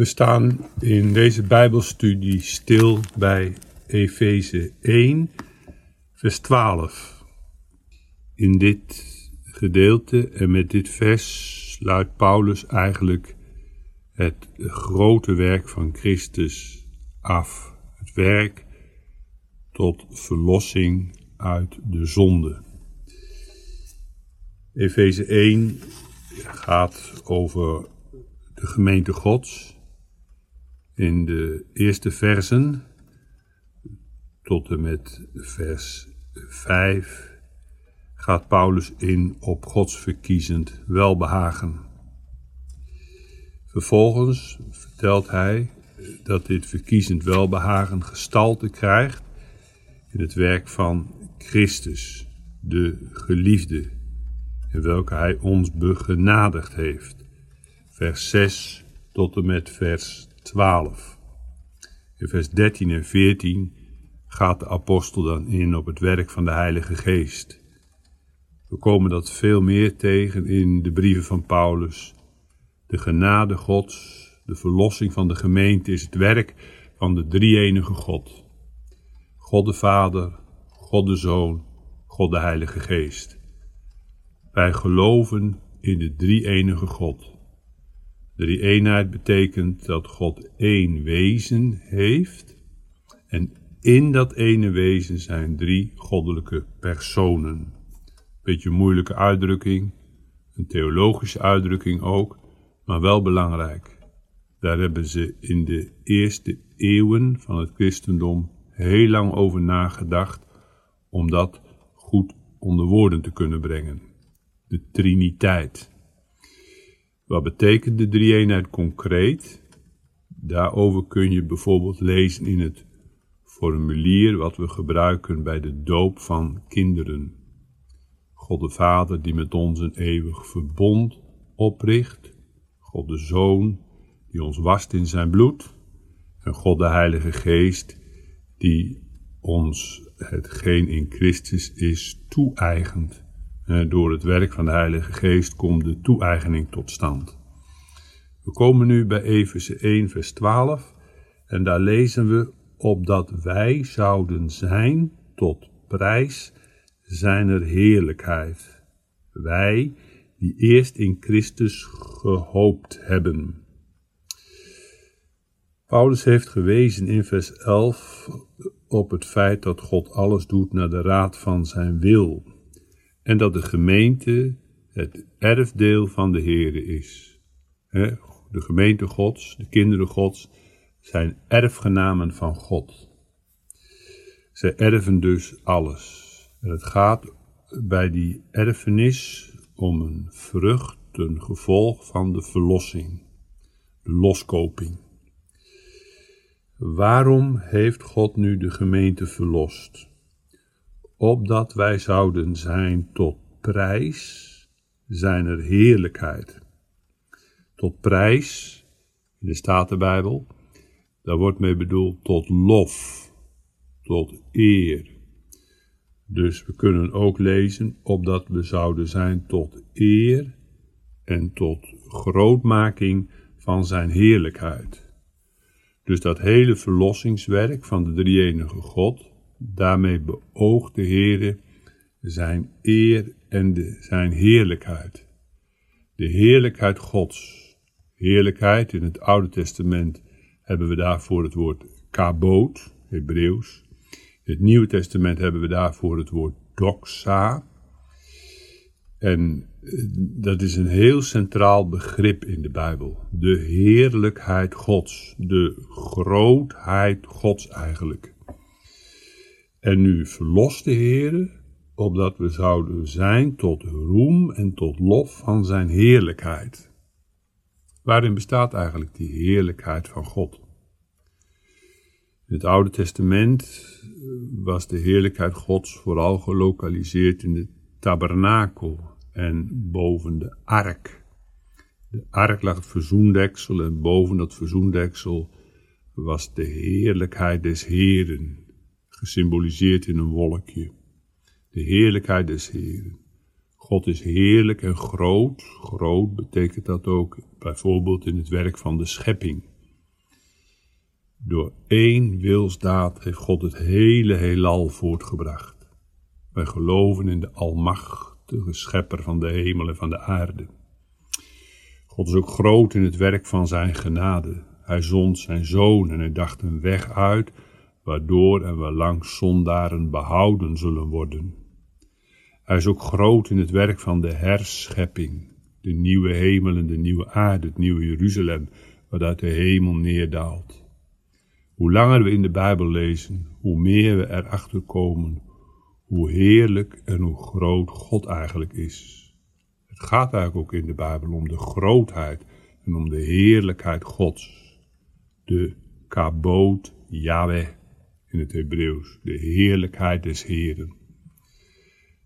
We staan in deze Bijbelstudie stil bij Efeze 1, vers 12. In dit gedeelte en met dit vers sluit Paulus eigenlijk het grote werk van Christus af. Het werk tot verlossing uit de zonde. Efeze 1 gaat over de gemeente Gods. In de eerste versen tot en met vers 5 gaat Paulus in op Gods verkiezend welbehagen. Vervolgens vertelt hij dat dit verkiezend welbehagen gestalte krijgt in het werk van Christus, de geliefde, in welke hij ons begenadigd heeft. Vers 6 tot en met vers 12. In vers 13 en 14 gaat de apostel dan in op het werk van de Heilige Geest. We komen dat veel meer tegen in de brieven van Paulus. De genade Gods, de verlossing van de gemeente is het werk van de drie-enige God. God de Vader, God de Zoon, God de Heilige Geest. Wij geloven in de drie-enige God. Drie eenheid betekent dat God één wezen heeft en in dat ene wezen zijn drie goddelijke personen. Beetje moeilijke uitdrukking, een theologische uitdrukking ook, maar wel belangrijk. Daar hebben ze in de eerste eeuwen van het christendom heel lang over nagedacht om dat goed onder woorden te kunnen brengen. De Triniteit. Wat betekent de drie-eenheid concreet? Daarover kun je bijvoorbeeld lezen in het formulier wat we gebruiken bij de doop van kinderen. God de Vader die met ons een eeuwig verbond opricht, God de Zoon die ons wast in zijn bloed, en God de Heilige Geest die ons hetgeen in Christus is toe-eigend. Door het werk van de Heilige Geest komt de toe-eigening tot stand. We komen nu bij Efeze 1 vers 12 en daar lezen we opdat wij zouden zijn tot prijs zijner heerlijkheid. Wij die eerst in Christus gehoopt hebben. Paulus heeft gewezen in vers 11 op het feit dat God alles doet naar de raad van zijn wil en dat de gemeente het erfdeel van de Heere is. De gemeente Gods, de kinderen Gods, zijn erfgenamen van God. Zij erven dus alles. En het gaat bij die erfenis om een vrucht, een gevolg van de verlossing, de loskoping. Waarom heeft God nu de gemeente verlost? Opdat wij zouden zijn tot prijs zijner heerlijkheid. Tot prijs, in de Statenbijbel, daar wordt mee bedoeld tot lof, tot eer. Dus we kunnen ook lezen opdat we zouden zijn tot eer en tot grootmaking van zijn heerlijkheid. Dus dat hele verlossingswerk van de drie-enige God, daarmee beoogt de Heere zijn eer en zijn heerlijkheid. De heerlijkheid Gods. Heerlijkheid in het Oude Testament hebben we daarvoor het woord kaboot, Hebreeuws. In het Nieuwe Testament hebben we daarvoor het woord doxa. En eh, dat is een heel centraal begrip in de Bijbel. De heerlijkheid Gods, de grootheid Gods eigenlijk. En nu verlost de Heer, opdat we zouden zijn tot roem en tot lof van zijn heerlijkheid. Waarin bestaat eigenlijk die heerlijkheid van God? In het Oude Testament was de heerlijkheid Gods vooral gelokaliseerd in de tabernakel, en boven de ark. De ark lag het verzoendeksel en boven dat verzoendeksel was de heerlijkheid des Heeren, gesymboliseerd in een wolkje. De heerlijkheid des Heeren. God is heerlijk en groot. Groot betekent dat ook bijvoorbeeld in het werk van de schepping. Door één wilsdaad heeft God het hele heelal voortgebracht. Wij geloven in de almachtige schepper van de hemel en van de aarde. God is ook groot in het werk van zijn genade. Hij zond zijn zoon en hij dacht een weg uit, waardoor en waarlangs zondaren behouden zullen worden. Hij is ook groot in het werk van de herschepping, de nieuwe hemel en de nieuwe aarde, het nieuwe Jeruzalem, wat uit de hemel neerdaalt. Hoe langer we in de Bijbel lezen, hoe meer we erachter komen hoe heerlijk en hoe groot God eigenlijk is. Het gaat eigenlijk ook in de Bijbel om de grootheid en om de heerlijkheid Gods. De kabot Yahweh in het Hebreeuws, de heerlijkheid des Heren.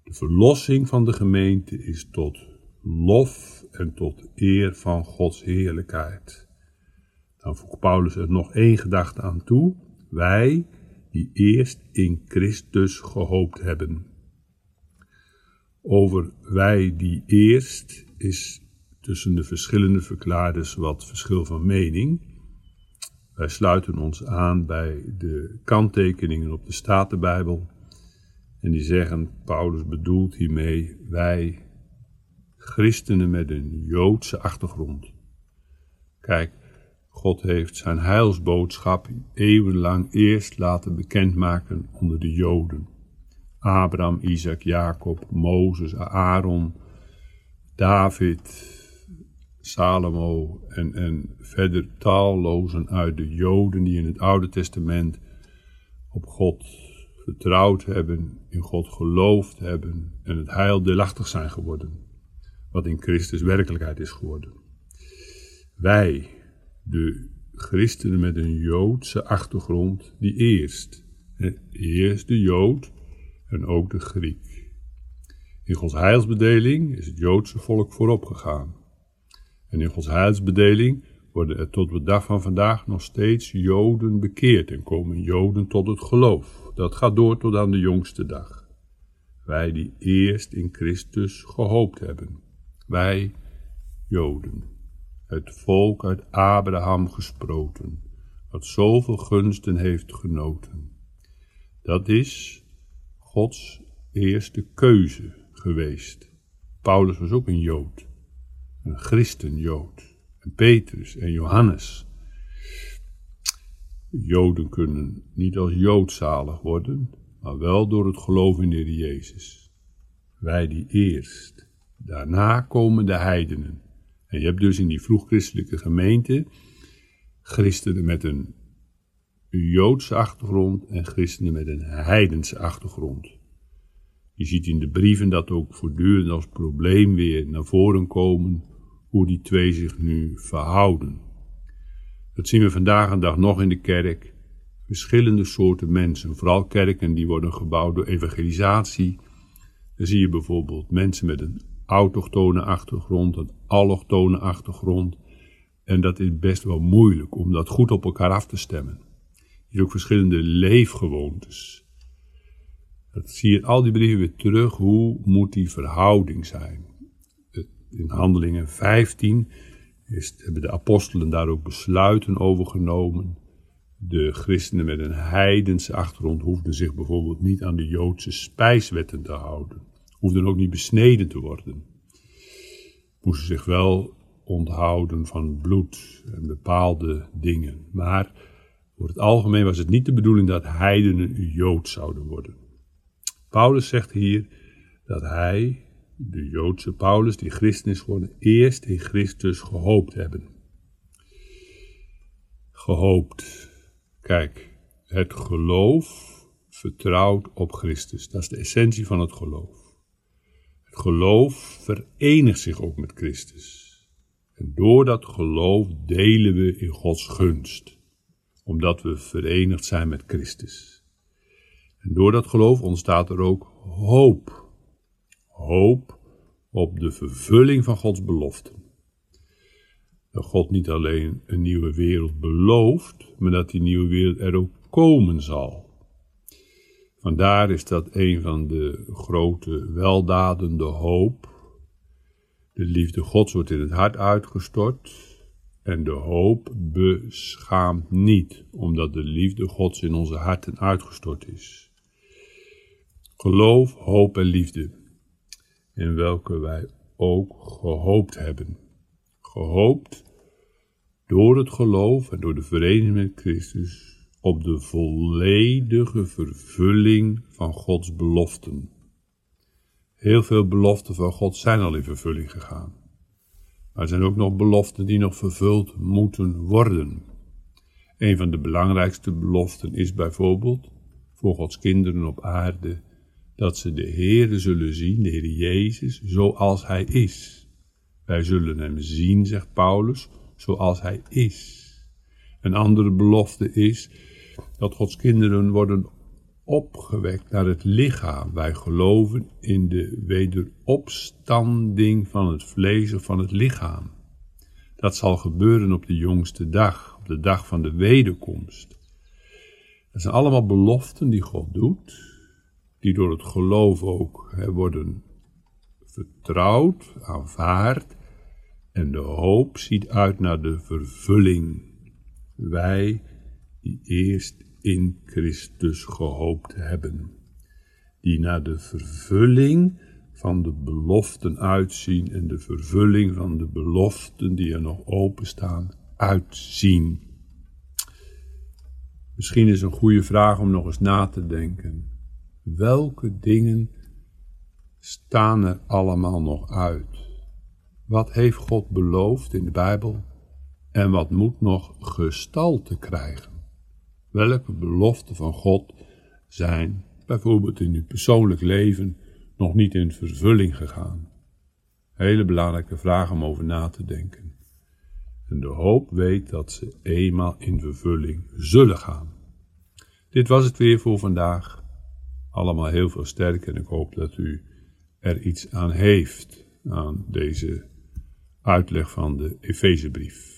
De verlossing van de gemeente is tot lof en tot eer van Gods heerlijkheid. Dan voegt Paulus er nog één gedachte aan toe. Wij, die eerst in Christus gehoopt hebben. Over wij die eerst is tussen de verschillende verklaarders wat verschil van mening. Wij sluiten ons aan bij de kanttekeningen op de Statenbijbel. En die zeggen, Paulus bedoelt hiermee wij christenen met een Joodse achtergrond. Kijk, God heeft zijn heilsboodschap eeuwenlang eerst laten bekendmaken onder de Joden. Abraham, Isaac, Jacob, Mozes, Aaron, David, Salomo en, en verder tallozen uit de Joden die in het Oude Testament op God vertrouwd hebben, in God geloofd hebben en het heil deelachtig zijn geworden, wat in Christus werkelijkheid is geworden. Wij, de christenen met een Joodse achtergrond, die eerst, eerst de Jood en ook de Griek. In Gods heilsbedeling is het Joodse volk voorop gegaan. En in Gods heilsbedeling worden er tot de dag van vandaag nog steeds Joden bekeerd en komen Joden tot het geloof. Dat gaat door tot aan de jongste dag. Wij die eerst in Christus gehoopt hebben. Wij, Joden het volk uit Abraham gesproten, wat zoveel gunsten heeft genoten. Dat is Gods eerste keuze geweest. Paulus was ook een Jood, een christenjood, en Petrus en Johannes. Joden kunnen niet als Jood zalig worden, maar wel door het geloof in de Heer Jezus. Wij die eerst, daarna komen de heidenen. En je hebt dus in die vroegchristelijke gemeente christenen met een Joodse achtergrond en christenen met een heidense achtergrond. Je ziet in de brieven dat ook voortdurend als probleem weer naar voren komen hoe die twee zich nu verhouden. Dat zien we vandaag een dag nog in de kerk. Verschillende soorten mensen, vooral kerken die worden gebouwd door evangelisatie. Dan zie je bijvoorbeeld mensen met een autochtone achtergrond, een allochtone achtergrond. En dat is best wel moeilijk om dat goed op elkaar af te stemmen. Je ziet ook verschillende leefgewoontes. Dat zie je al die brieven weer terug. Hoe moet die verhouding zijn? In Handelingen 15 is, hebben de apostelen daar ook besluiten over genomen. De christenen met een heidense achtergrond hoefden zich bijvoorbeeld niet aan de Joodse spijswetten te houden hoefden ook niet besneden te worden. Moesten zich wel onthouden van bloed en bepaalde dingen. Maar voor het algemeen was het niet de bedoeling dat heidenen Jood zouden worden. Paulus zegt hier dat hij, de Joodse Paulus, die christen is geworden, eerst in Christus gehoopt hebben. Gehoopt. Kijk, het geloof vertrouwt op Christus. Dat is de essentie van het geloof. Geloof verenigt zich ook met Christus. En door dat geloof delen we in Gods gunst, omdat we verenigd zijn met Christus. En door dat geloof ontstaat er ook hoop. Hoop op de vervulling van Gods beloften. Dat God niet alleen een nieuwe wereld belooft, maar dat die nieuwe wereld er ook komen zal. Vandaar is dat een van de grote weldaden, de hoop. De liefde Gods wordt in het hart uitgestort. En de hoop beschaamt niet, omdat de liefde Gods in onze harten uitgestort is. Geloof, hoop en liefde, in welke wij ook gehoopt hebben. Gehoopt door het geloof en door de vereniging met Christus op de volledige vervulling van Gods beloften. Heel veel beloften van God zijn al in vervulling gegaan. Maar er zijn ook nog beloften die nog vervuld moeten worden. Een van de belangrijkste beloften is bijvoorbeeld voor Gods kinderen op aarde dat ze de Heere zullen zien, de Heer Jezus, zoals Hij is. Wij zullen Hem zien, zegt Paulus, zoals Hij is. Een andere belofte is dat Gods kinderen worden opgewekt naar het lichaam. Wij geloven in de wederopstanding van het vlees of van het lichaam. Dat zal gebeuren op de jongste dag, op de dag van de wederkomst. Dat zijn allemaal beloften die God doet, die door het geloof ook worden vertrouwd, aanvaard, en de hoop ziet uit naar de vervulling. Wij die eerst in Christus gehoopt hebben, die naar de vervulling van de beloften uitzien en de vervulling van de beloften die er nog openstaan uitzien. Misschien is een goede vraag om nog eens na te denken. Welke dingen staan er allemaal nog uit? Wat heeft God beloofd in de Bijbel en wat moet nog gestalte krijgen? Welke beloften van God zijn, bijvoorbeeld in uw persoonlijk leven, nog niet in vervulling gegaan? Hele belangrijke vraag om over na te denken. En de hoop weet dat ze eenmaal in vervulling zullen gaan. Dit was het weer voor vandaag. Allemaal heel veel sterk en ik hoop dat u er iets aan heeft aan deze uitleg van de Efezebrief.